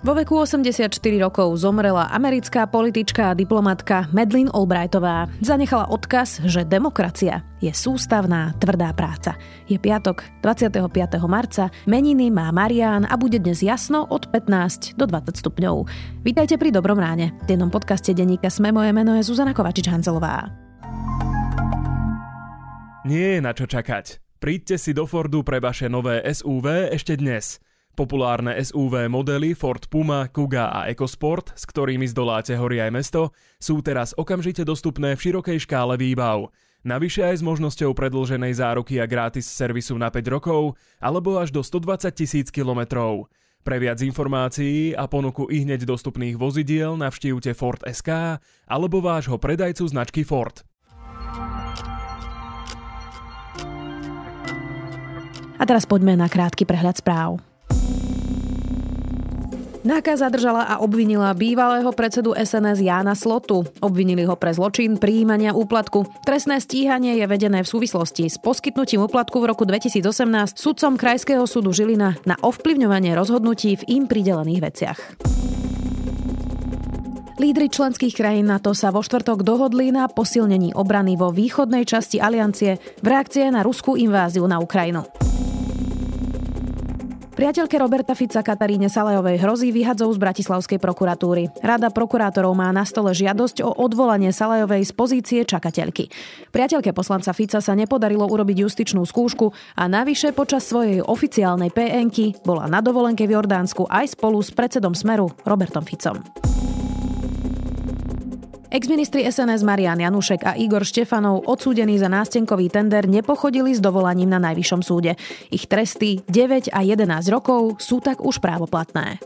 Vo veku 84 rokov zomrela americká politička a diplomatka Madeleine Albrightová. Zanechala odkaz, že demokracia je sústavná, tvrdá práca. Je piatok, 25. marca, meniny má Marián a bude dnes jasno od 15 do 20 stupňov. Vítajte pri Dobrom ráne. V jednom podcaste denníka Sme moje meno je Zuzana Kovačič-Hanzelová. Nie je na čo čakať. Príďte si do Fordu pre vaše nové SUV ešte dnes – Populárne SUV modely Ford Puma, Kuga a EcoSport, s ktorými zdoláte hory aj mesto, sú teraz okamžite dostupné v širokej škále výbav. Navyše aj s možnosťou predlženej záruky a gratis servisu na 5 rokov alebo až do 120 tisíc kilometrov. Pre viac informácií a ponuku i hneď dostupných vozidiel navštívte Ford SK alebo vášho predajcu značky Ford. A teraz poďme na krátky prehľad správ. NAKA zadržala a obvinila bývalého predsedu SNS Jána Slotu. Obvinili ho pre zločin príjmania úplatku. Trestné stíhanie je vedené v súvislosti s poskytnutím úplatku v roku 2018 sudcom Krajského súdu Žilina na ovplyvňovanie rozhodnutí v im pridelených veciach. Lídry členských krajín NATO sa vo štvrtok dohodli na posilnení obrany vo východnej časti aliancie v reakcie na ruskú inváziu na Ukrajinu. Priateľke Roberta Fica Kataríne Salajovej hrozí vyhadzov z Bratislavskej prokuratúry. Rada prokurátorov má na stole žiadosť o odvolanie Salajovej z pozície čakateľky. Priateľke poslanca Fica sa nepodarilo urobiť justičnú skúšku a navyše počas svojej oficiálnej PNky bola na dovolenke v Jordánsku aj spolu s predsedom Smeru Robertom Ficom. Exministri SNS Marian Janušek a Igor Štefanov, odsúdení za nástenkový tender, nepochodili s dovolaním na Najvyššom súde. Ich tresty 9 a 11 rokov sú tak už právoplatné.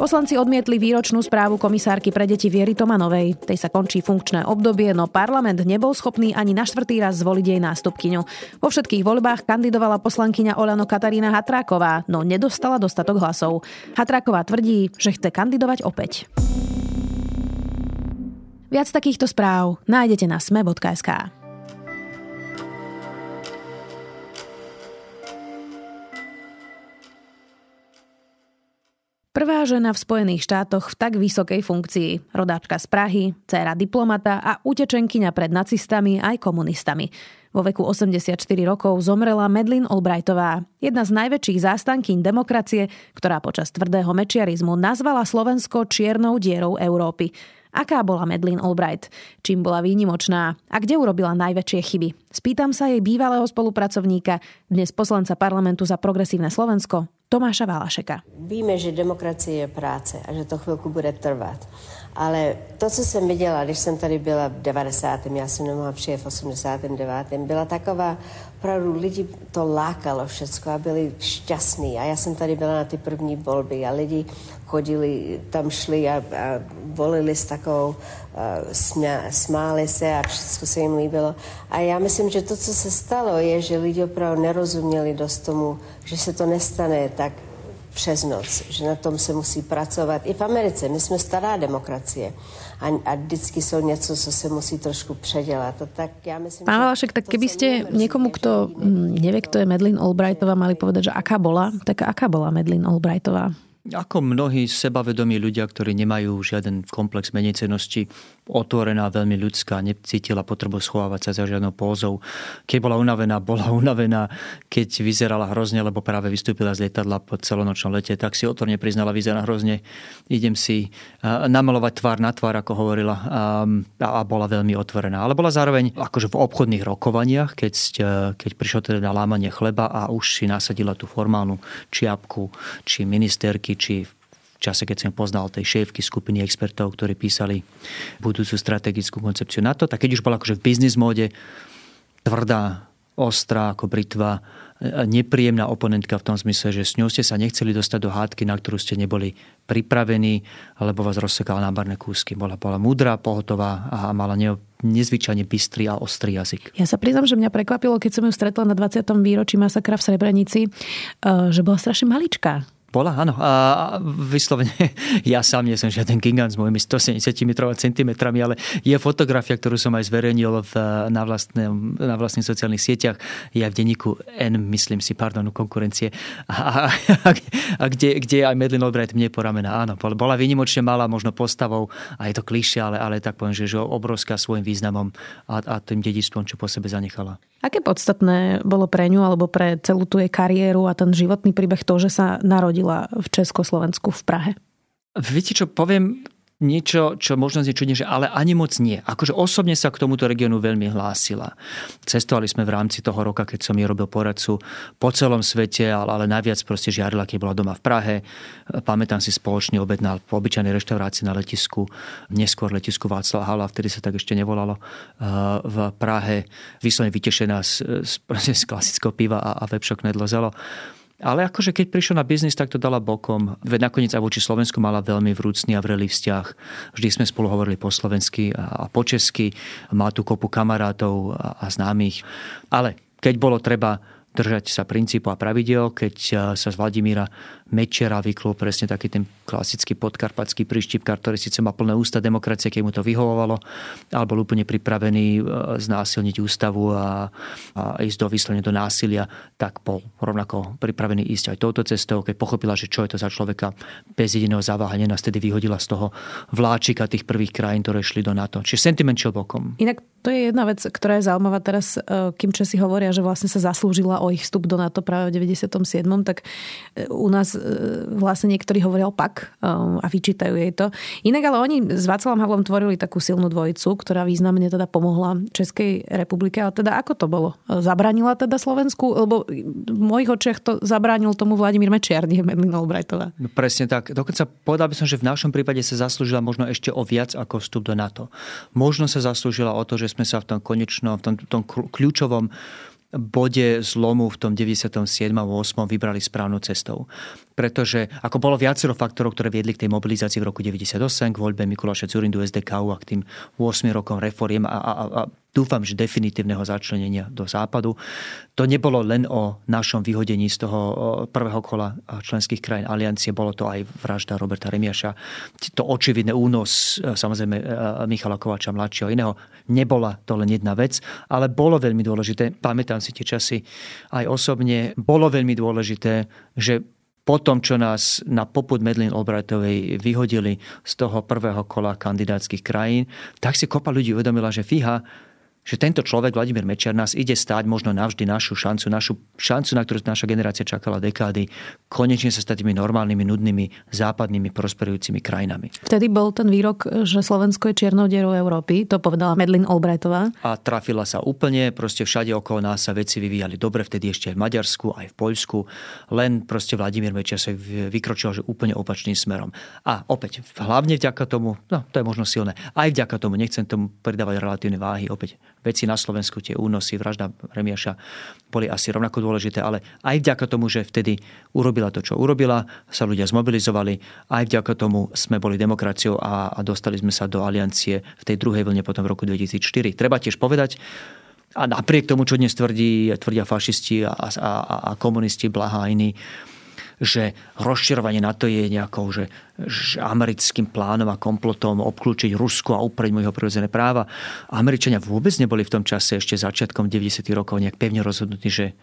Poslanci odmietli výročnú správu komisárky pre deti Viery Tomanovej. Tej sa končí funkčné obdobie, no parlament nebol schopný ani na štvrtý raz zvoliť jej nástupkyňu. Vo všetkých voľbách kandidovala poslankyňa Olano Katarína Hatráková, no nedostala dostatok hlasov. Hatráková tvrdí, že chce kandidovať opäť. Viac takýchto správ nájdete na sme.sk. Prvá žena v Spojených štátoch v tak vysokej funkcii. Rodáčka z Prahy, dcéra diplomata a utečenkyňa pred nacistami aj komunistami. Vo veku 84 rokov zomrela Medlin Albrightová, jedna z najväčších zástankyň demokracie, ktorá počas tvrdého mečiarizmu nazvala Slovensko čiernou dierou Európy. Aká bola Medlin Albright? Čím bola výnimočná? A kde urobila najväčšie chyby? Spýtam sa jej bývalého spolupracovníka, dnes poslanca parlamentu za progresívne Slovensko, Tomáša Valašeka. Víme, že demokracie je práce a že to chvilku bude trvat. Ale to, co jsem viděla, když jsem tady byla v 90. já jsem nemohla přijet v 89. byla taková, opravdu lidi to lákalo všecko a byli šťastní. A já jsem tady byla na ty první volby a lidi chodili, tam šli a, a volili s takovou, smia, smáli se a všechno se jim líbilo. A já myslím, že to, co se stalo, je, že lidi opravdu nerozuměli dost tomu, že se to nestane tak přes noc, že na tom se musí pracovat. I v Americe, my jsme stará demokracie a, a vždycky jsou něco, co se musí trošku předělat. A tak já myslím, Pán Valašek, tak keby ste niekomu, kto nevie, kto je Medlin Albrightová, mali povedať, že aká bola, tak aká bola Medlin Albrightová? Ako mnohí sebavedomí ľudia, ktorí nemajú žiaden komplex menecenosti, otvorená, veľmi ľudská, necítila potrebu schovávať sa za žiadnou pózou. Keď bola unavená, bola unavená. Keď vyzerala hrozne, lebo práve vystúpila z lietadla po celonočnom lete, tak si otvorene priznala, vyzerá hrozne. Idem si namalovať tvár na tvár, ako hovorila, a bola veľmi otvorená. Ale bola zároveň akože v obchodných rokovaniach, keď, keď prišlo teda na lámanie chleba a už si nasadila tú formálnu čiapku, či ministerky roky, či v čase, keď som poznal tej šéfky skupiny expertov, ktorí písali budúcu strategickú koncepciu NATO, tak keď už bola akože v biznis móde, tvrdá, ostrá ako britva, nepríjemná oponentka v tom zmysle, že s ňou ste sa nechceli dostať do hádky, na ktorú ste neboli pripravení, alebo vás rozsekala na barné kúsky. Bola, bola múdra, pohotová a mala ne, nezvyčajne bystrý a ostrý jazyk. Ja sa priznam, že mňa prekvapilo, keď som ju stretla na 20. výročí masakra v Srebrenici, eh, že bola strašne maličká Bola, áno. A vyslovene, ja sám nie som žiaden gigant s mojimi 173 cm, ale je fotografia, ktorú som aj zverejnil v, na, vlastne, na vlastných sociálnych sieťach. Je v denníku N, myslím si, pardon, konkurencie. A, a, a kde, kde aj Medlin Albright mne poramená. Áno, bola výnimočne malá, možno postavou, a je to klišie, ale, ale tak poviem, že, že obrovská svojim významom a, a tým dedičstvom, čo po sebe zanechala. Aké podstatné bolo pre ňu alebo pre celú tú jej kariéru a ten životný príbeh to, že sa narodil narodila v Československu v Prahe? Viete čo, poviem niečo, čo možno znie čudne, že ale ani moc nie. Akože osobne sa k tomuto regiónu veľmi hlásila. Cestovali sme v rámci toho roka, keď som jej robil poradcu po celom svete, ale, ale najviac proste žiarila, keď bola doma v Prahe. Pamätám si spoločný obed na obyčajnej reštaurácii na letisku, neskôr letisku Václav Hala, vtedy sa tak ešte nevolalo, eh, v Prahe. Vyslovene vytešená z, z, z klasického piva a, a vepšok nedlo zelo. Ale akože keď prišiel na biznis, tak to dala bokom. Veď nakoniec aj voči Slovensku mala veľmi vrúcný a vrelý vzťah. Vždy sme spolu hovorili po slovensky a po česky. Má tu kopu kamarátov a známych. Ale keď bolo treba držať sa princípu a pravidel, keď sa z Vladimíra Mečera vyklul presne taký ten klasický podkarpatský príštipkár, ktorý síce má plné ústa demokracie, keď mu to vyhovovalo, ale bol úplne pripravený e, znásilniť ústavu a, a ísť do vyslovene do násilia, tak bol rovnako pripravený ísť aj touto cestou, keď pochopila, že čo je to za človeka bez jediného zaváhania, nás tedy vyhodila z toho vláčika tých prvých krajín, ktoré šli do NATO. Čiže sentiment šiel bokom. Inak to je jedna vec, ktorá je zaujímavá teraz, e, kým Česi hovoria, že vlastne sa zaslúžila o ich vstup do NATO práve v 97. tak e, u nás E, vlastne niektorí hovoria opak e, a vyčítajú jej to. Inak ale oni s Václavom Havlom tvorili takú silnú dvojicu, ktorá významne teda pomohla Českej republike. Ale teda ako to bolo? Zabranila teda Slovensku? Lebo v mojich očiach to zabránil tomu Vladimír Mečiar, nie Medlin Albrightová. No presne tak. Dokonca povedal by som, že v našom prípade sa zaslúžila možno ešte o viac ako vstup do NATO. Možno sa zaslúžila o to, že sme sa v tom konečnom, v tom, tom kľúčovom bode zlomu v tom 97. a 8. vybrali správnou cestou. Pretože ako bolo viacero faktorov, ktoré viedli k tej mobilizácii v roku 98, k voľbe Mikuláša Zurindu SDKU a k tým 8 rokom reforiem a, a, a dúfam, že definitívneho začlenenia do západu. To nebolo len o našom vyhodení z toho prvého kola členských krajín aliancie, bolo to aj vražda Roberta Remiaša. To očividné únos e, samozrejme e, Michala Kovača mladšieho iného. Nebola to len jedna vec, ale bolo veľmi dôležité, pamätám si tie časy aj osobne, bolo veľmi dôležité, že po tom, čo nás na poput Medlin Albrightovej vyhodili z toho prvého kola kandidátskych krajín, tak si kopa ľudí uvedomila, že fíha, že tento človek, Vladimír Mečer, nás ide stáť možno navždy našu šancu, našu šancu, na ktorú naša generácia čakala dekády, konečne sa stať tými normálnymi, nudnými, západnými, prosperujúcimi krajinami. Vtedy bol ten výrok, že Slovensko je čiernou dierou Európy, to povedala Medlin Albrightová. A trafila sa úplne, proste všade okolo nás sa veci vyvíjali dobre, vtedy ešte aj v Maďarsku, aj v Poľsku, len proste Vladimír Mečer sa vykročil že úplne opačným smerom. A opäť, hlavne vďaka tomu, no to je možno silné, aj vďaka tomu, nechcem tomu pridávať relatívne váhy, opäť veci na Slovensku, tie únosy, vražda Remiaša boli asi rovnako dôležité, ale aj vďaka tomu, že vtedy urobila to, čo urobila, sa ľudia zmobilizovali, aj vďaka tomu sme boli demokraciou a, a dostali sme sa do aliancie v tej druhej vlne potom v roku 2004. Treba tiež povedať, a napriek tomu, čo dnes tvrdí, tvrdia fašisti a, a, a komunisti, blaha iní, že rozširovanie NATO je nejakou že, že americkým plánom a komplotom obklúčiť Rusko a upreť mu jeho prirodzené práva. Američania vôbec neboli v tom čase ešte začiatkom 90. rokov nejak pevne rozhodnutí, že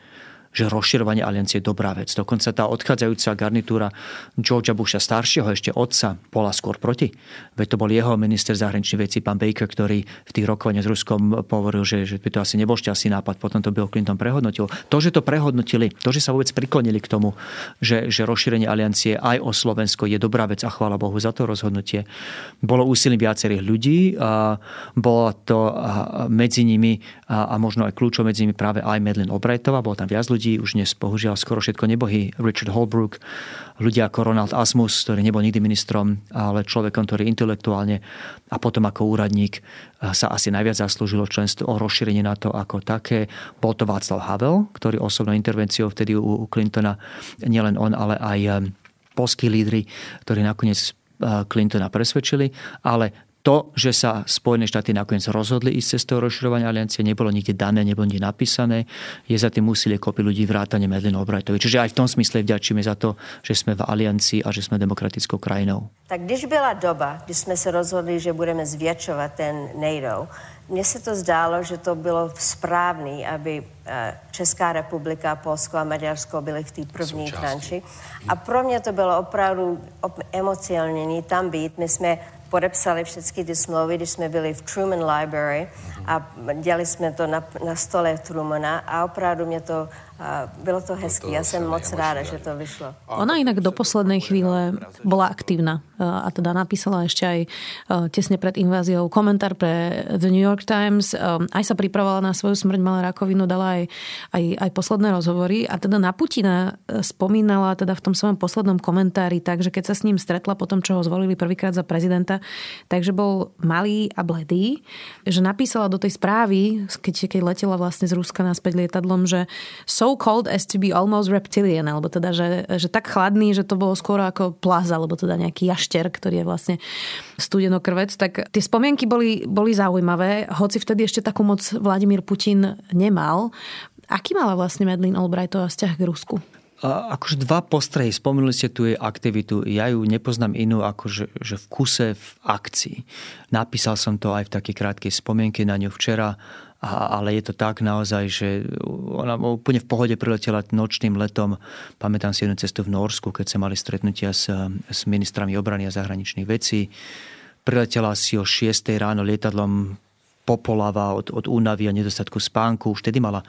že rozširovanie aliancie je dobrá vec. Dokonca tá odchádzajúca garnitúra Georgia Busha staršieho, ešte otca, bola skôr proti. Veď to bol jeho minister zahraničných vecí, pán Baker, ktorý v tých rokovaniach s Ruskom povoril, že, že by to asi nebol šťastný nápad. Potom to Bill Clinton prehodnotil. To, že to prehodnotili, to, že sa vôbec priklonili k tomu, že, že rozšírenie aliancie aj o Slovensko je dobrá vec a chvála Bohu za to rozhodnutie, bolo úsilím viacerých ľudí a bola to medzi nimi a, a možno aj kľúčom medzi nimi práve aj Medlin Albrightová, bolo tam viac ľudí, ľudí, už dnes bohužiaľ skoro všetko nebohy, Richard Holbrook, ľudia ako Ronald Asmus, ktorý nebol nikdy ministrom, ale človekom, ktorý intelektuálne a potom ako úradník eh, sa asi najviac zaslúžilo členstvo o rozšírenie na to ako také. Bol to Václav Havel, ktorý osobnou intervenciou vtedy u Clintona, nielen on, ale aj eh, polskí lídry, ktorí nakoniec eh, Clintona presvedčili, ale To, že sa Spojené štáty nakoniec rozhodli ísť cez toho rozširovania aliancie, nebolo nikde dané, nebolo nikde napísané. Je za tým úsilie kopy ľudí vrátane Medlin Albrightovi. Čiže aj v tom smysle vďačíme za to, že sme v aliancii a že sme demokratickou krajinou. Tak když byla doba, kdy jsme se rozhodli, že budeme zvětšovat ten NATO, mně se to zdálo, že to bylo správné, aby eh, Česká republika, Polsko a Maďarsko byly v té první tranči. A pro mě to bylo opravdu emocionální tam být. My jsme podepsali všechny ty smlouvy, když jsme byli v Truman Library a dělali jsme to na, na stole Trumana a opravdu mě to a bylo to hezké. Ja som moc ráda, že to vyšlo. Ona inak do poslednej chvíle bola aktívna a teda napísala ešte aj tesne pred inváziou komentár pre The New York Times. Aj sa pripravovala na svoju smrť, mala rakovinu, dala aj, aj, aj posledné rozhovory a teda na Putina spomínala teda v tom svojom poslednom komentári tak, že keď sa s ním stretla po tom, čo ho zvolili prvýkrát za prezidenta, takže bol malý a bledý, že napísala do tej správy, keď, keď letela vlastne z Ruska naspäť lietadlom, že so cold as to be almost reptilian, alebo teda, že, že tak chladný, že to bolo skoro ako plaz, alebo teda nejaký jašter, ktorý je vlastne studenokrvec. Tak tie spomienky boli, boli zaujímavé, hoci vtedy ešte takú moc Vladimír Putin nemal. Aký mala vlastne Medlin Albrightová vzťah k Rusku? Akože dva postrehy. Spomenuli ste tu jej aktivitu. Ja ju nepoznám inú ako že, že v kuse v akcii. Napísal som to aj v takej krátkej spomienke na ňu včera a, ale je to tak naozaj, že ona úplne v pohode priletela nočným letom. Pamätám si jednu cestu v Norsku, keď sa mali stretnutia s, s ministrami obrany a zahraničných vecí. Priletela si o 6 ráno lietadlom popolava od, od únavy a nedostatku spánku. Už tedy mala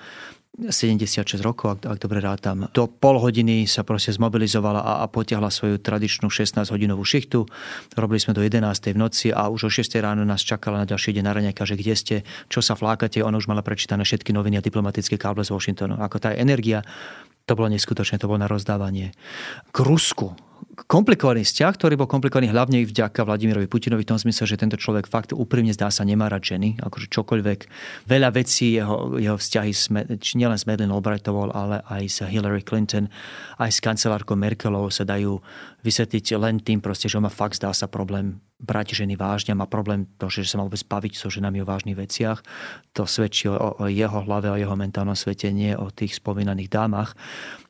76 rokov, ak, ak dobre rátam. Do pol hodiny sa proste zmobilizovala a, a potiahla svoju tradičnú 16-hodinovú šichtu. Robili sme do 11. v noci a už o 6. ráno nás čakala na ďalší deň na že kde ste, čo sa flákate. Ona už mala prečítané všetky noviny a diplomatické káble z Washingtonu. Ako tá energia, to bolo neskutočné, to bolo na rozdávanie. K Rusku komplikovaný vzťah, ktorý bol komplikovaný hlavne vďaka Vladimirovi Putinovi v tom zmysle, že tento človek fakt úprimne zdá sa nemá rád ženy, akože čokoľvek. Veľa vecí jeho, jeho vzťahy či nielen s Madeleine Albrightovou, ale aj s Hillary Clinton, aj s kancelárkou Merkelovou sa dajú vysvetliť len tým proste, že on má fakt zdá sa problém brať ženy vážne má problém to, že sa má vôbec baviť so ženami o vážnych veciach. To svedčí o, o jeho hlave, o jeho mentálnom svete, nie o tých spomínaných dámach.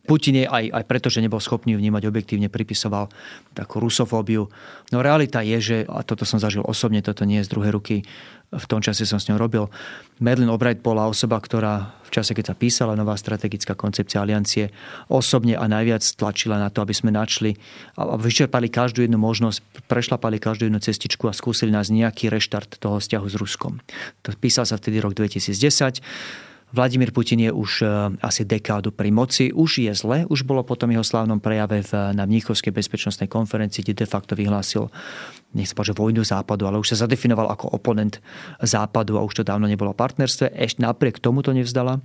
Putin je aj, aj preto, že nebol schopný vnímať objektívne, pripisoval takú rusofóbiu. No realita je, že, a toto som zažil osobne, toto nie je z druhej ruky, v tom čase som s ňou robil. Medlin Albright bola osoba, ktorá v čase, keď sa písala nová strategická koncepcia aliancie, osobne a najviac tlačila na to, aby sme načli a vyčerpali každú jednu možnosť, prešlapali každú jednu cestičku a skúsili nás nejaký reštart toho vzťahu s Ruskom. To písal sa vtedy rok 2010 Vladimír Putin je už e, asi dekádu pri moci. Už je zle, už bolo potom jeho slávnom prejave v, na Mníchovskej bezpečnostnej konferencii, kde de facto vyhlásil, nech sa povedať, vojnu západu, ale už sa zadefinoval ako oponent západu a už to dávno nebolo partnerstve. Ešte napriek tomu to nevzdala.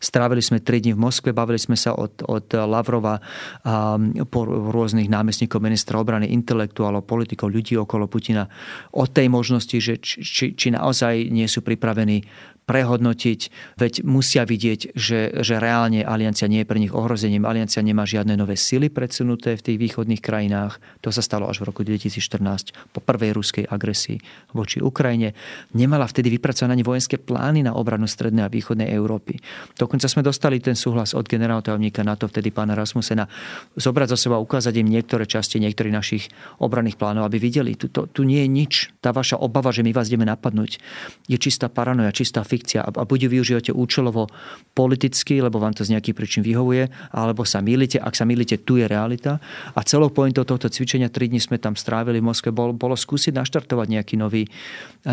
Strávili sme 3 dní v Moskve, bavili sme sa od, od Lavrova a po rôznych námestníkov ministra obrany, intelektuálov, politikov, ľudí okolo Putina o tej možnosti, že či, či naozaj nie sú pripravení prehodnotiť, veď musia vidieť, že, že reálne aliancia nie je pre nich ohrozením. Aliancia nemá žiadne nové sily predsunuté v tých východných krajinách. To sa stalo až v roku 2014 po prvej ruskej agresii voči Ukrajine. Nemala vtedy vypracované ani vojenské plány na obranu strednej a východnej Európy. Dokonca sme dostali ten súhlas od generálneho tajomníka NATO, vtedy pána Rasmusena, zobrať za seba ukázať im niektoré časti niektorých našich obranných plánov, aby videli, tu, to, tu nie je nič. Tá vaša obava, že my vás ideme napadnúť, je čistá paranoja, čistá fikcia a buď ju využívate účelovo politicky, lebo vám to z nejakých príčin vyhovuje, alebo sa milíte. Ak sa milíte, tu je realita. A celou pointou tohto cvičenia, 3 dní sme tam strávili v Moskve, bol, bolo skúsiť naštartovať nejaký nový,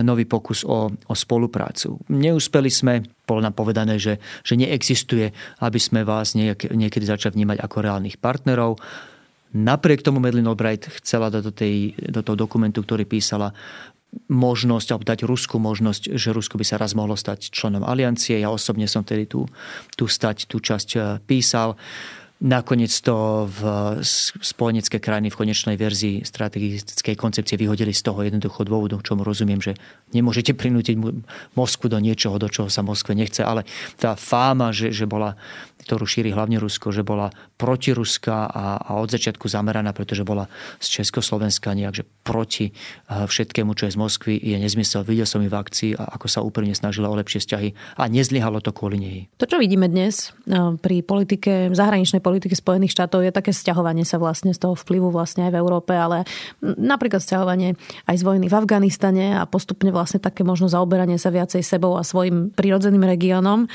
nový pokus o, o spoluprácu. Neúspeli sme, bolo nám povedané, že, že neexistuje, aby sme vás nejak, niekedy začali vnímať ako reálnych partnerov. Napriek tomu Medlin Albright chcela do, tej, do toho dokumentu, ktorý písala, možnosť, alebo dať Rusku možnosť, že Rusko by sa raz mohlo stať členom aliancie. Ja osobne som tedy tú, tú stať, tú časť eh, písal. Nakoniec to v spojenecké krajiny v konečnej verzii strategickej koncepcie vyhodili z toho jednoducho dôvodu, čomu rozumiem, že nemôžete prinútiť Moskvu do niečoho, do čoho sa Moskve nechce, ale tá fáma, že, že bola ktorú šíri hlavne Rusko, že bola protiruská a, a od začiatku zameraná, pretože bola z Československa nejak, že proti všetkému, čo je z Moskvy, je nezmysel. Videl som ju v akcii a ako sa úprimne snažila o lepšie vzťahy a nezlyhalo to kvôli nej. To, čo vidíme dnes pri politike, zahraničnej politike Spojených štátov, je také sťahovanie sa vlastne z toho vplyvu vlastne aj v Európe, ale napríklad sťahovanie aj z vojny v Afganistane a postupne vlastne také možno zaoberanie sa viacej sebou a svojim prirodzeným regiónom.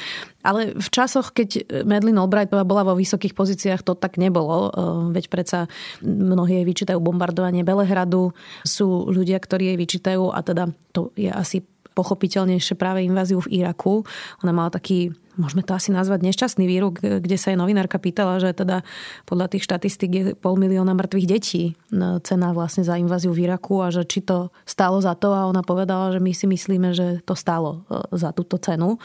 Ale v časoch, keď Madeleine Albrightová bola vo vysokých pozíciách, to tak nebolo. Veď predsa mnohí jej vyčítajú bombardovanie Belehradu. Sú ľudia, ktorí jej vyčítajú, a teda to je asi pochopiteľnejšie práve inváziu v Iraku. Ona mala taký môžeme to asi nazvať nešťastný výrok, kde sa jej novinárka pýtala, že teda podľa tých štatistík je pol milióna mŕtvych detí cena vlastne za inváziu v Iraku a že či to stálo za to a ona povedala, že my si myslíme, že to stálo e, za túto cenu.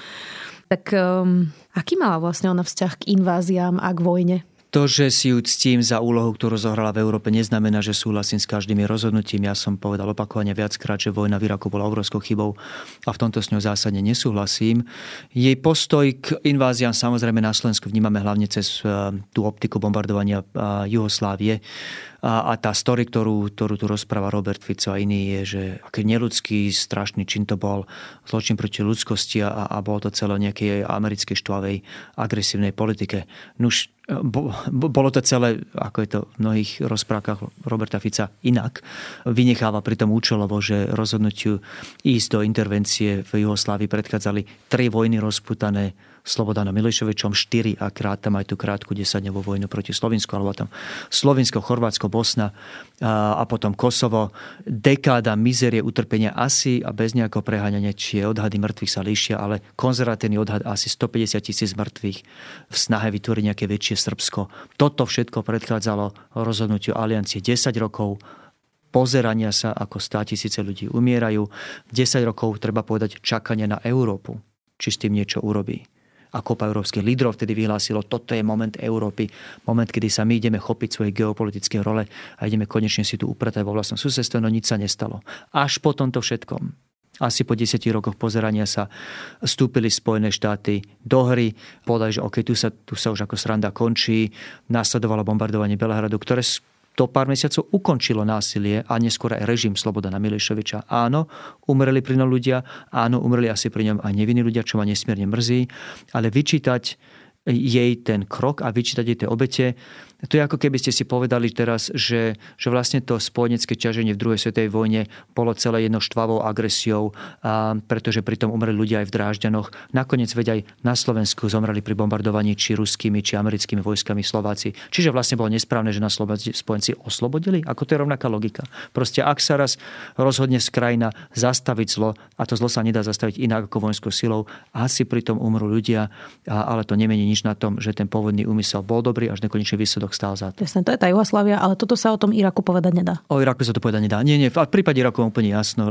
Tak um, aký mala vlastne ona vzťah k inváziám a k vojne? To, že si ju ctím za úlohu, ktorú zohrala v Európe, neznamená, že súhlasím s každým rozhodnutím. Ja som povedal opakovane viackrát, že vojna v Iraku bola obrovskou chybou a v tomto s ňou zásadne nesúhlasím. Jej postoj k inváziám samozrejme na Slovensku vnímame hlavne cez eh, tú optiku bombardovania eh, Juhoslávie. A, a tá story, ktorú, ktorú tu rozpráva Robert Fico a iný, je, že aký neludský, strašný čin to bol, zločin proti ľudskosti a, a bolo to celé nejakej americkej štvavej agresívnej politike. Nuž, bo, bolo to celé, ako je to v mnohých rozprávkach Roberta Fica, inak. Vynecháva pritom účelovo, že rozhodnutiu ísť do intervencie v Juhoslávii predchádzali tri vojny rozputané Slobodana Milišovičom 4 a krát tam aj tú krátku desaťdňovú vojnu proti Slovensku, alebo tam Slovinsko, Chorvátsko, Bosna a, a potom Kosovo. Dekáda mizerie, utrpenia asi a bez nejakého preháňania, či odhady mŕtvych sa líšia, ale konzervatívny odhad asi 150 tisíc mŕtvych v snahe vytvoriť nejaké väčšie Srbsko. Toto všetko predchádzalo rozhodnutiu aliancie 10 rokov pozerania sa, ako 100 tisíce ľudí umierajú. 10 rokov, treba povedať, čakania na Európu, či s tým niečo urobí a kopa európskych lídrov vtedy vyhlásilo, toto je moment Európy, moment, kedy sa my ideme chopiť svoje geopolitické role a ideme konečne si tu upratať vo vlastnom susedstve, no nič sa nestalo. Až po tomto všetkom asi po 10 rokoch pozerania sa vstúpili Spojené štáty do hry. Povedali, že OK, tu sa, tu sa už ako sranda končí. Nasledovalo bombardovanie Belehradu, ktoré to pár mesiacov ukončilo násilie a neskôr aj režim Slobodana Milišoviča. Áno, umreli pri ňom ľudia, áno, umreli asi pri ňom aj nevinní ľudia, čo ma nesmierne mrzí, ale vyčítať jej ten krok a vyčítať jej tie obete, to je ako keby ste si povedali teraz, že, že vlastne to spojenecké ťaženie v druhej svetovej vojne bolo celé jedno štvavou agresiou, a pretože pritom umreli ľudia aj v Drážďanoch. Nakoniec veď aj na Slovensku zomreli pri bombardovaní či ruskými, či americkými vojskami Slováci. Čiže vlastne bolo nesprávne, že na spojenci oslobodili? Ako to je rovnaká logika. Proste ak sa raz rozhodne z krajina zastaviť zlo, a to zlo sa nedá zastaviť inak ako vojenskou silou, asi pritom umrú ľudia, ale to nemení nič na tom, že ten pôvodný úmysel bol dobrý, až nekonečný výsledok výsledok stál za to. Jasne, to je tá Jugoslávia, ale toto sa o tom Iraku povedať nedá. O Iraku sa to povedať nedá. Nie, nie, v prípade Iraku úplne jasno.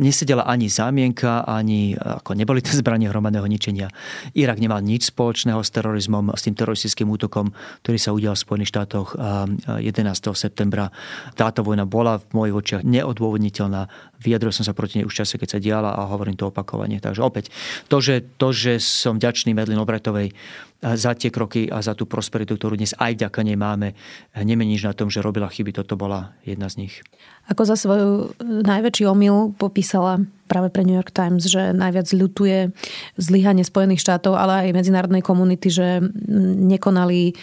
Nesedela ani zámienka, ani ako neboli to zbranie hromadného ničenia. Irak nemal nič spoločného s terorizmom, s tým teroristickým útokom, ktorý sa udial v Spojených štátoch 11. septembra. Táto vojna bola v mojich očiach neodôvodniteľná. Vyjadril som sa proti nej už čase, keď sa diala a hovorím to opakovane. Takže opäť, to, že, to, že som vďačný Medlin Obratovej za tie kroky a za tú prosperitu, ktorú dnes aj vďaka nej máme. Nemeníš na tom, že robila chyby, toto bola jedna z nich. Ako za svoj najväčší omyl popísala práve pre New York Times, že najviac ľutuje zlyhanie Spojených štátov, ale aj medzinárodnej komunity, že nekonali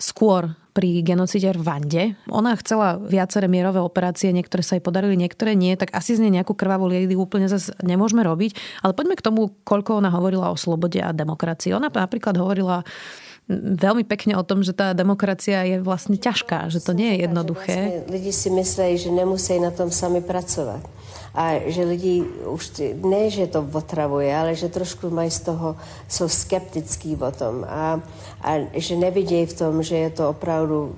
skôr pri genocide v Vande. Ona chcela viaceré mierové operácie, niektoré sa jej podarili, niektoré nie, tak asi z nej nejakú krvavú liedy úplne zase nemôžeme robiť. Ale poďme k tomu, koľko ona hovorila o slobode a demokracii. Ona napríklad hovorila veľmi pekne o tom, že tá demokracia je vlastne ťažká, že to nie je jednoduché. Vlastne lidi si myslejí, že nemusí na tom sami pracovať. A že lidi už, ne, že to otravuje, ale že trošku mají z toho, jsou skeptický o tom. A, a že nevidějí v tom, že je to opravdu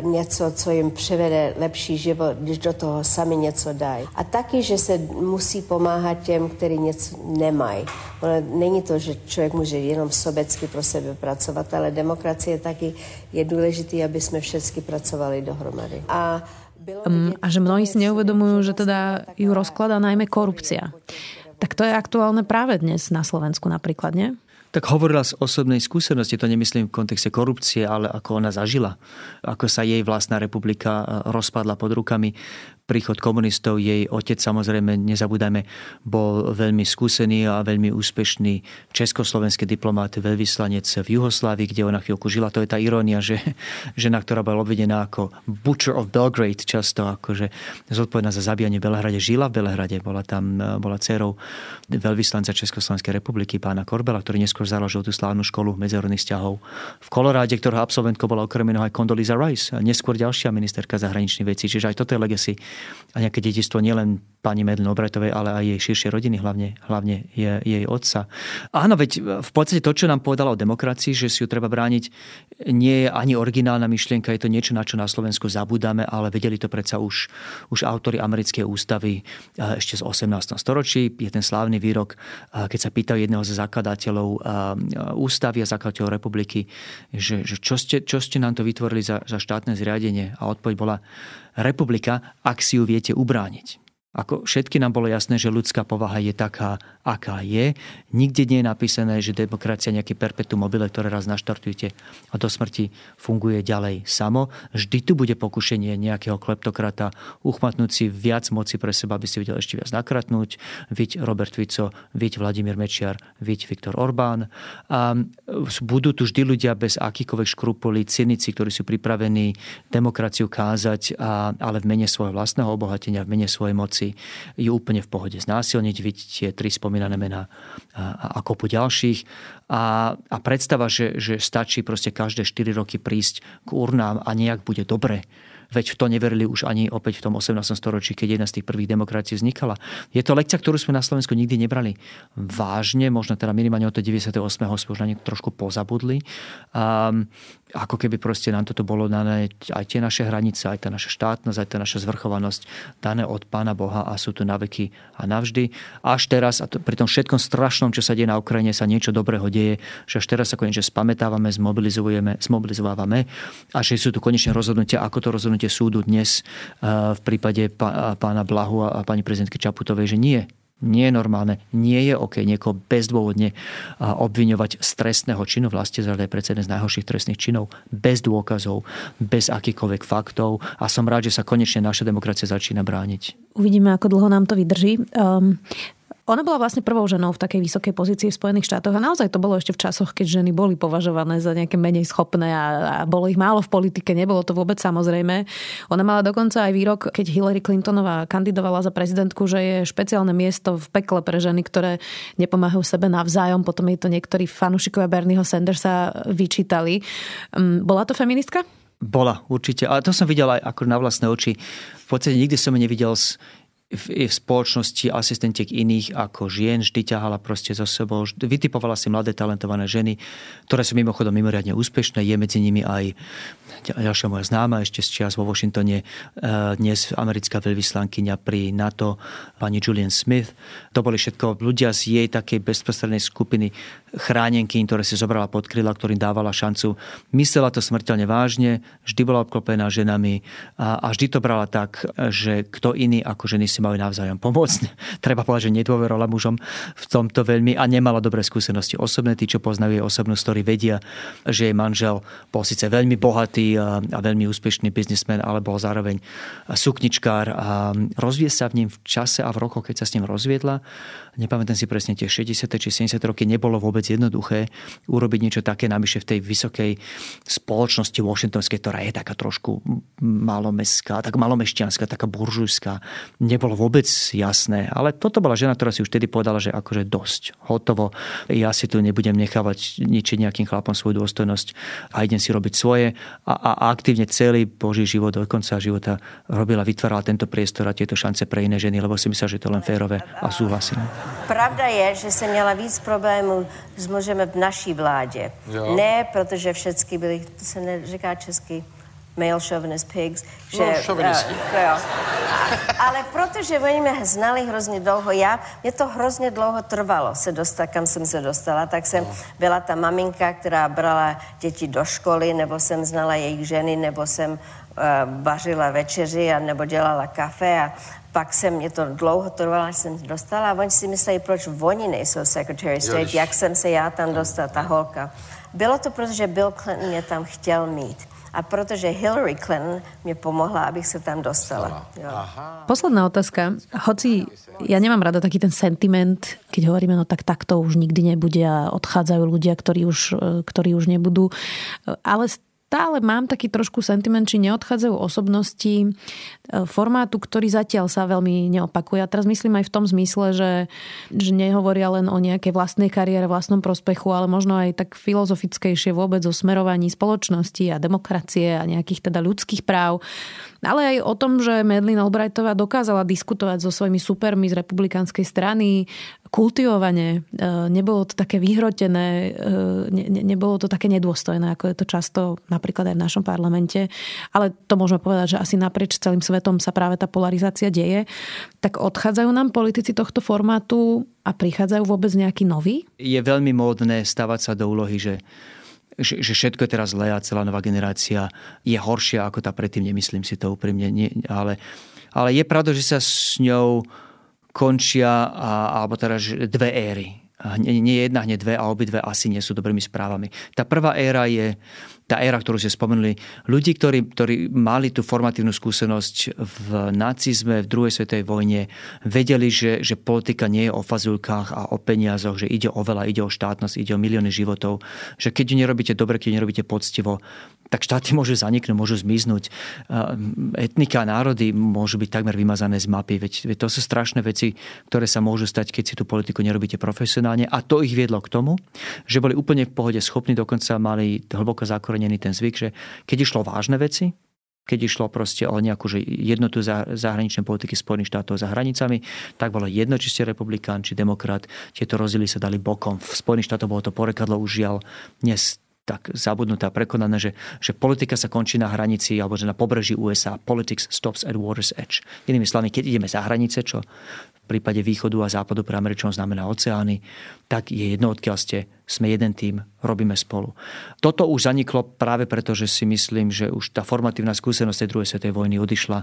něco, co jim přivede lepší život, když do toho sami něco dají. A taky, že se musí pomáhat těm, kteří něco nemají. Ono není to, že člověk může jenom sobecky pro sebe pracovat, ale demokracie taky je důležité, aby jsme všechny pracovali dohromady. A um, a že mnohí si neuvedomujú, že teda ju rozkladá najmä korupcia. Tak to je aktuálne práve dnes na Slovensku napríklad, nie? Tak hovorila z osobnej skúsenosti, to nemyslím v kontexte korupcie, ale ako ona zažila. Ako sa jej vlastná republika rozpadla pod rukami príchod komunistov, jej otec samozrejme, nezabúdajme, bol veľmi skúsený a veľmi úspešný československý diplomat, veľvyslanec v Juhoslávii, kde ona chvíľku žila. To je tá irónia, že žena, ktorá bola obvidená ako Butcher of Belgrade, často akože zodpovedná za zabíjanie v Belehrade, žila v Belehrade, bola tam, bola dcerou veľvyslanca Československej republiky, pána Korbela, ktorý neskôr založil tú slávnu školu medzinárodných vzťahov v Koloráde, ktorého absolventkou bola okrem iného aj Condoleezza Rice, neskôr ďalšia ministerka zahraničných vecí. Čiže aj toto je legacy a nejaké dedičstvo nielen pani Medlin Obratovej, ale aj jej širšie rodiny, hlavne, hlavne je, jej otca. Áno, veď v podstate to, čo nám povedala o demokracii, že si ju treba brániť, nie je ani originálna myšlienka, je to niečo, na čo na Slovensku zabudáme, ale vedeli to predsa už, už autory americkej ústavy ešte z 18. storočí. Je ten slávny výrok, keď sa pýtajú jedného z zakladateľov ústavy a zakladateľov republiky, že, že čo, ste, čo ste nám to vytvorili za, za štátne zriadenie? A odpoveď bola, republika, ak si ju viete ubrániť. Ako všetky nám bolo jasné, že ľudská povaha je taká, aká je. Nikde nie je napísané, že demokracia nejaký perpetuum mobile, ktoré raz naštartujete a do smrti funguje ďalej samo. Vždy tu bude pokušenie nejakého kleptokrata uchmatnúť si viac moci pre seba, aby si vedel ešte viac nakratnúť. Viď Robert Fico, viď Vladimír Mečiar, viď Viktor Orbán. A budú tu vždy ľudia bez akýkoľvek škrupulí, cynici, ktorí sú pripravení demokraciu kázať, ale v mene svojho vlastného obohatenia, v mene svojej moci si ju úplne v pohode znásilniť, vidieť tie tri spomínané mená a, a kopu ďalších. A, a predstava, že, že stačí proste každé 4 roky prísť k urnám a nejak bude dobre, Veď to neverili už ani opäť v tom 18. storočí, keď jedna z tých prvých demokracií vznikala. Je to lekcia, ktorú sme na Slovensku nikdy nebrali vážne, možno teda minimálne od 98. sme už na trošku pozabudli. A, ako keby proste nám toto bolo dané aj tie naše hranice, aj tá naša štátnosť, aj tá naša zvrchovanosť dané od Pána Boha a sú tu na veky a navždy. Až teraz, a to, pri tom všetkom strašnom, čo sa deje na Ukrajine, sa niečo dobrého deje, že až teraz sa konečne spametávame, zmobilizujeme, zmobilizovávame a že sú tu konečne rozhodnutia, ako to rozhodnutie rozhodnutie súdu dnes eh, v prípade pána Blahu a pani prezidentky Čaputovej, že nie, nie je normálne, nie je OK niekoho bezdôvodne eh, obviňovať z trestného činu. Vlastne zrade je precedens najhorších trestných činov bez dôkazov, bez akýchkoľvek faktov a som rád, že sa konečne naša demokracia začína brániť. Uvidíme, ako dlho nám to vydrží. Um, ona bola vlastne prvou ženou v takej vysokej pozícii v Spojených štátoch a naozaj to bolo ešte v časoch, keď ženy boli považované za nejaké menej schopné a, a bolo ich málo v politike, nebolo to vôbec samozrejme. Ona mala dokonca aj výrok, keď Hillary Clintonová kandidovala za prezidentku, že je špeciálne miesto v pekle pre ženy, ktoré nepomáhajú sebe navzájom. Potom jej to niektorí fanúšikovia Bernieho Sandersa vyčítali. Mm, bola to feministka? Bola, určite. Ale to som videl aj ako na vlastné oči. V podstate nikdy som nevidel v, v spoločnosti asistentiek iných ako žien, vždy ťahala proste zo sebou, vytipovala si mladé talentované ženy, ktoré sú mimochodom mimoriadne úspešné, je medzi nimi aj ďalšia moja známa ešte z čias vo Washingtone, e, dnes americká veľvyslankyňa pri NATO, pani Julian Smith. To boli všetko ľudia z jej takej bezprostrednej skupiny chránenky, ktoré si zobrala pod kryla, ktorým dávala šancu. Myslela to smrteľne vážne, vždy bola obklopená ženami a, a vždy to brala tak, že kto iný ako ženy si majú navzájom pomôcť. Treba povedať, že nedôverovala mužom v tomto veľmi a nemala dobré skúsenosti osobné. Tí, čo poznajú jej osobnú story, vedia, že jej manžel bol síce veľmi bohatý a, a veľmi úspešný biznismen, ale bol zároveň sukničkár a rozvie sa v ním v čase a v rokoch, keď sa s ním rozviedla nepamätám si presne tie 60. či 70. roky, nebolo vôbec jednoduché urobiť niečo také navyše v tej vysokej spoločnosti washingtonskej, ktorá je taká trošku malomestská, tak malomešťanská, taká buržujská. Nebolo vôbec jasné, ale toto bola žena, ktorá si už vtedy povedala, že akože dosť, hotovo, ja si tu nebudem nechávať ničiť nejakým chlapom svoju dôstojnosť a idem si robiť svoje a, a aktívne celý Boží život do konca života robila, vytvárala tento priestor a tieto šance pre iné ženy, lebo si myslela, že to je len férové a súhlasím. Pravda je, že jsem měla víc problémů s mužem v naší vládě. Jo. Ne, protože všechny byli, to se neříká česky, male chauvinist pigs. Že, no, šovinisti. Uh, jo. Ale protože oni mě znali hrozně dlouho, já, mě to hrozně dlouho trvalo se dostat, kam jsem se dostala, tak jsem no. byla ta maminka, která brala děti do školy, nebo jsem znala jejich ženy, nebo jsem uh, vařila večeři, a nebo dělala kafe a pak se mě to dlouho trvalo, až jsem dostala a oni si mysleli, proč oni nejsou Secretary State, Jež. jak jsem se já tam dostala, ta holka. Bylo to proto, že Bill Clinton mě tam chtěl mít. A protože Hillary Clinton mě pomohla, abych se tam dostala. Jo. Posledná otázka. Hoci ja nemám rada taký ten sentiment, keď hovoríme, no tak takto už nikdy nebude a odchádzajú ľudia, ktorí už, ktorí už nebudú. Ale stále mám taký trošku sentiment, či neodchádzajú osobnosti e, formátu, ktorý zatiaľ sa veľmi neopakuje. A teraz myslím aj v tom zmysle, že, že nehovoria len o nejakej vlastnej kariére, vlastnom prospechu, ale možno aj tak filozofickejšie vôbec o smerovaní spoločnosti a demokracie a nejakých teda ľudských práv ale aj o tom, že Medlin Albrightová dokázala diskutovať so svojimi supermi z republikánskej strany kultivovane. E, nebolo to také vyhrotené, e, ne, nebolo to také nedôstojné, ako je to často napríklad aj v našom parlamente. Ale to môžeme povedať, že asi naprieč celým svetom sa práve tá polarizácia deje. Tak odchádzajú nám politici tohto formátu a prichádzajú vôbec nejaký nový? Je veľmi módne stavať sa do úlohy, že že, že všetko je teraz zlé a celá nová generácia je horšia ako tá predtým, nemyslím si to úprimne, nie, ale, ale je pravda, že sa s ňou končia, a, alebo teda dve éry. Nie, nie jedna, hneď dve a obidve asi nie sú dobrými správami. Tá prvá éra je tá éra, ktorú ste spomenuli, ľudí, ktorí, ktorí mali tú formatívnu skúsenosť v nacizme, v druhej svetovej vojne, vedeli, že, že politika nie je o fazulkách a o peniazoch, že ide o veľa, ide o štátnosť, ide o milióny životov, že keď ju nerobíte dobre, keď ju nerobíte poctivo, tak štáty môžu zaniknúť, môžu zmiznúť. Etnika a národy môžu byť takmer vymazané z mapy. Veď, veď to sú strašné veci, ktoré sa môžu stať, keď si tú politiku nerobíte profesionálne. A to ich viedlo k tomu, že boli úplne v pohode schopní, dokonca mali hlboko zakorenený ten zvyk, že keď išlo vážne veci, keď išlo proste o nejakú že jednotu zahraničnej politiky Spojených štátov za hranicami, tak bolo jedno, či ste republikán, či demokrat. Tieto rozdiely sa dali bokom. V Spojených štátoch bolo to porekadlo už žiaľ dnes tak zabudnuté a prekonané, že, že politika sa končí na hranici alebo že na pobreží USA. Politics stops at water's edge. Inými slovami, keď ideme za hranice, čo v prípade východu a západu pre Američanov znamená oceány, tak je jedno, odkiaľ ste, sme jeden tým, robíme spolu. Toto už zaniklo práve preto, že si myslím, že už tá formatívna skúsenosť tej druhej svetovej vojny odišla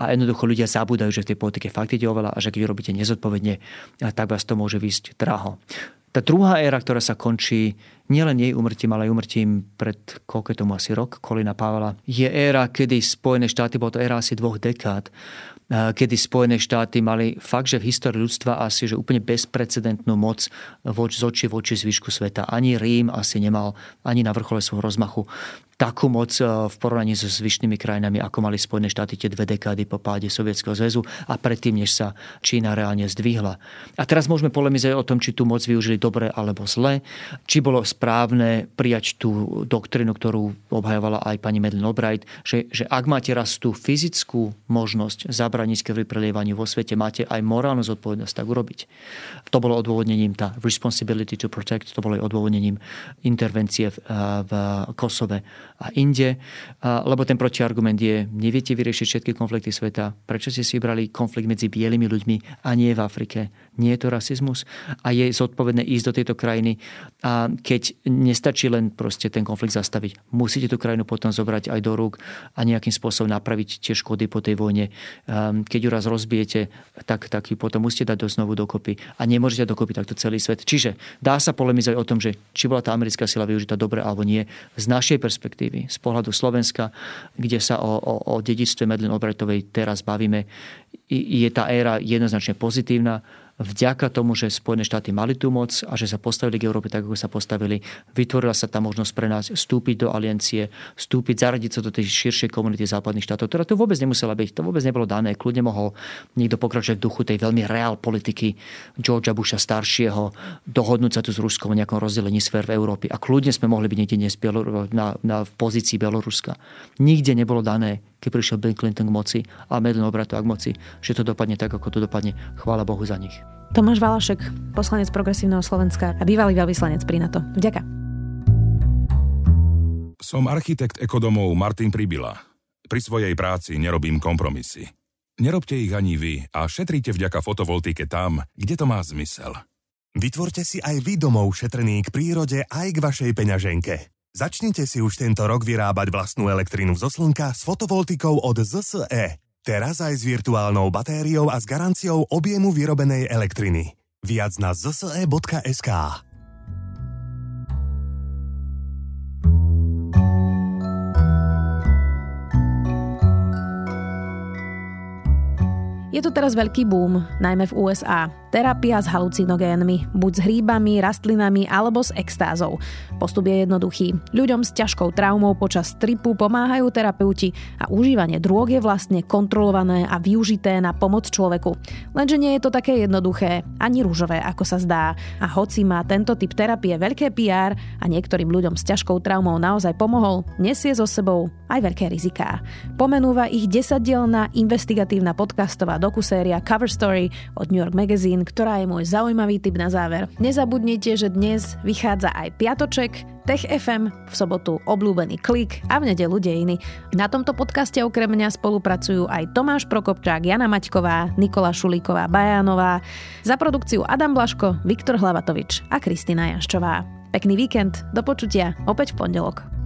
a jednoducho ľudia zabúdajú, že v tej politike fakt ide oveľa a že keď robíte nezodpovedne, tak vás to môže výsť draho. Tá druhá éra, ktorá sa končí nielen jej umrtím, ale aj umrtím pred koľko tomu asi rok, Kolina Pavela, je éra, kedy Spojené štáty, bolo to éra asi dvoch dekád, kedy Spojené štáty mali fakt, že v histórii ľudstva asi že úplne bezprecedentnú moc voč, z oči voči zvyšku sveta. Ani Rím asi nemal ani na vrchole svojho rozmachu takú moc eh, v porovnaní so zvyšnými krajinami, ako mali Spojené štáty tie dve dekády po páde Sovietskeho zväzu a predtým, než sa Čína reálne zdvihla. A teraz môžeme polemizovať o tom, či tú moc využili dobre alebo zle, či bolo správne prijať tú doktrinu, ktorú obhajovala aj pani Madeleine Albright, že, že ak máte raz tú fyzickú možnosť zabraniť krvi prelievaniu vo svete, máte aj morálnu zodpovednosť tak urobiť. To bolo odôvodnením tá responsibility to protect, to bolo aj odôvodnením intervencie v, eh, v Kosove a inde, lebo ten protiargument je, neviete vyriešiť všetky konflikty sveta, prečo ste si vybrali konflikt medzi bielými ľuďmi a nie v Afrike? Nie je to rasizmus? A je zodpovedné ísť do tejto krajiny a keď nestačí len proste ten konflikt zastaviť, musíte tú krajinu potom zobrať aj do rúk a nejakým spôsobom napraviť tie škody po tej vojne. Keď ju raz rozbijete, tak, tak ju potom musíte dať do znovu dokopy a nemôžete dokopy takto celý svet. Čiže dá sa polemizovať o tom, že či bola tá americká sila využitá dobre alebo nie. Z našej perspektívy perspektívy, z pohľadu Slovenska, kde sa o, o, o dedičstve Medlin Albrightovej teraz bavíme, je tá éra jednoznačne pozitívna vďaka tomu, že Spojené štáty mali tú moc a že sa postavili k Európe tak, ako sa postavili, vytvorila sa tá možnosť pre nás vstúpiť do aliancie, vstúpiť, zaradiť sa do tej širšej komunity západných štátov, ktorá to vôbec nemusela byť, to vôbec nebolo dané. Kľudne mohol niekto pokračovať v duchu tej veľmi reál politiky Georgia Busha staršieho, dohodnúť sa tu s Ruskom o nejakom rozdelení sfér v Európe. A kľudne sme mohli byť niekde dnes na, na, pozícii Bieloruska. Nikde nebolo dané, keď prišiel Bill Clinton k moci a Medlin obratu k moci, že to dopadne tak, ako to dopadne. Chvála Bohu za nich. Tomáš Valašek, poslanec Progresívneho Slovenska a bývalý veľvyslanec pri NATO. Vďaka. Som architekt ekodomov Martin Pribila. Pri svojej práci nerobím kompromisy. Nerobte ich ani vy a šetrite vďaka fotovoltike tam, kde to má zmysel. Vytvorte si aj vy domov šetrný k prírode aj k vašej peňaženke. Začnite si už tento rok vyrábať vlastnú elektrínu zo slnka s fotovoltikou od ZSE. Teraz aj s virtuálnou batériou a s garanciou objemu vyrobenej elektriny. Viac na zse.sk. Je tu teraz veľký boom, najmä v USA. Terapia s halucinogénmi, buď s hríbami, rastlinami alebo s extázou. Postup je jednoduchý. Ľuďom s ťažkou traumou počas tripu pomáhajú terapeuti a užívanie drog je vlastne kontrolované a využité na pomoc človeku. Lenže nie je to také jednoduché, ani rúžové, ako sa zdá. A hoci má tento typ terapie veľké PR a niektorým ľuďom s ťažkou traumou naozaj pomohol, nesie so sebou aj veľké riziká. Pomenúva ich desaťdielná investigatívna podcastová dokuséria Cover Story od New York Magazine ktorá je môj zaujímavý tip na záver. Nezabudnite, že dnes vychádza aj piatoček, Tech FM, v sobotu obľúbený klik a v nedelu dejiny. Na tomto podcaste okrem mňa spolupracujú aj Tomáš Prokopčák, Jana Maťková, Nikola Šulíková Bajánová, za produkciu Adam Blaško, Viktor Hlavatovič a Kristina Janščová. Pekný víkend, do počutia, opäť v pondelok.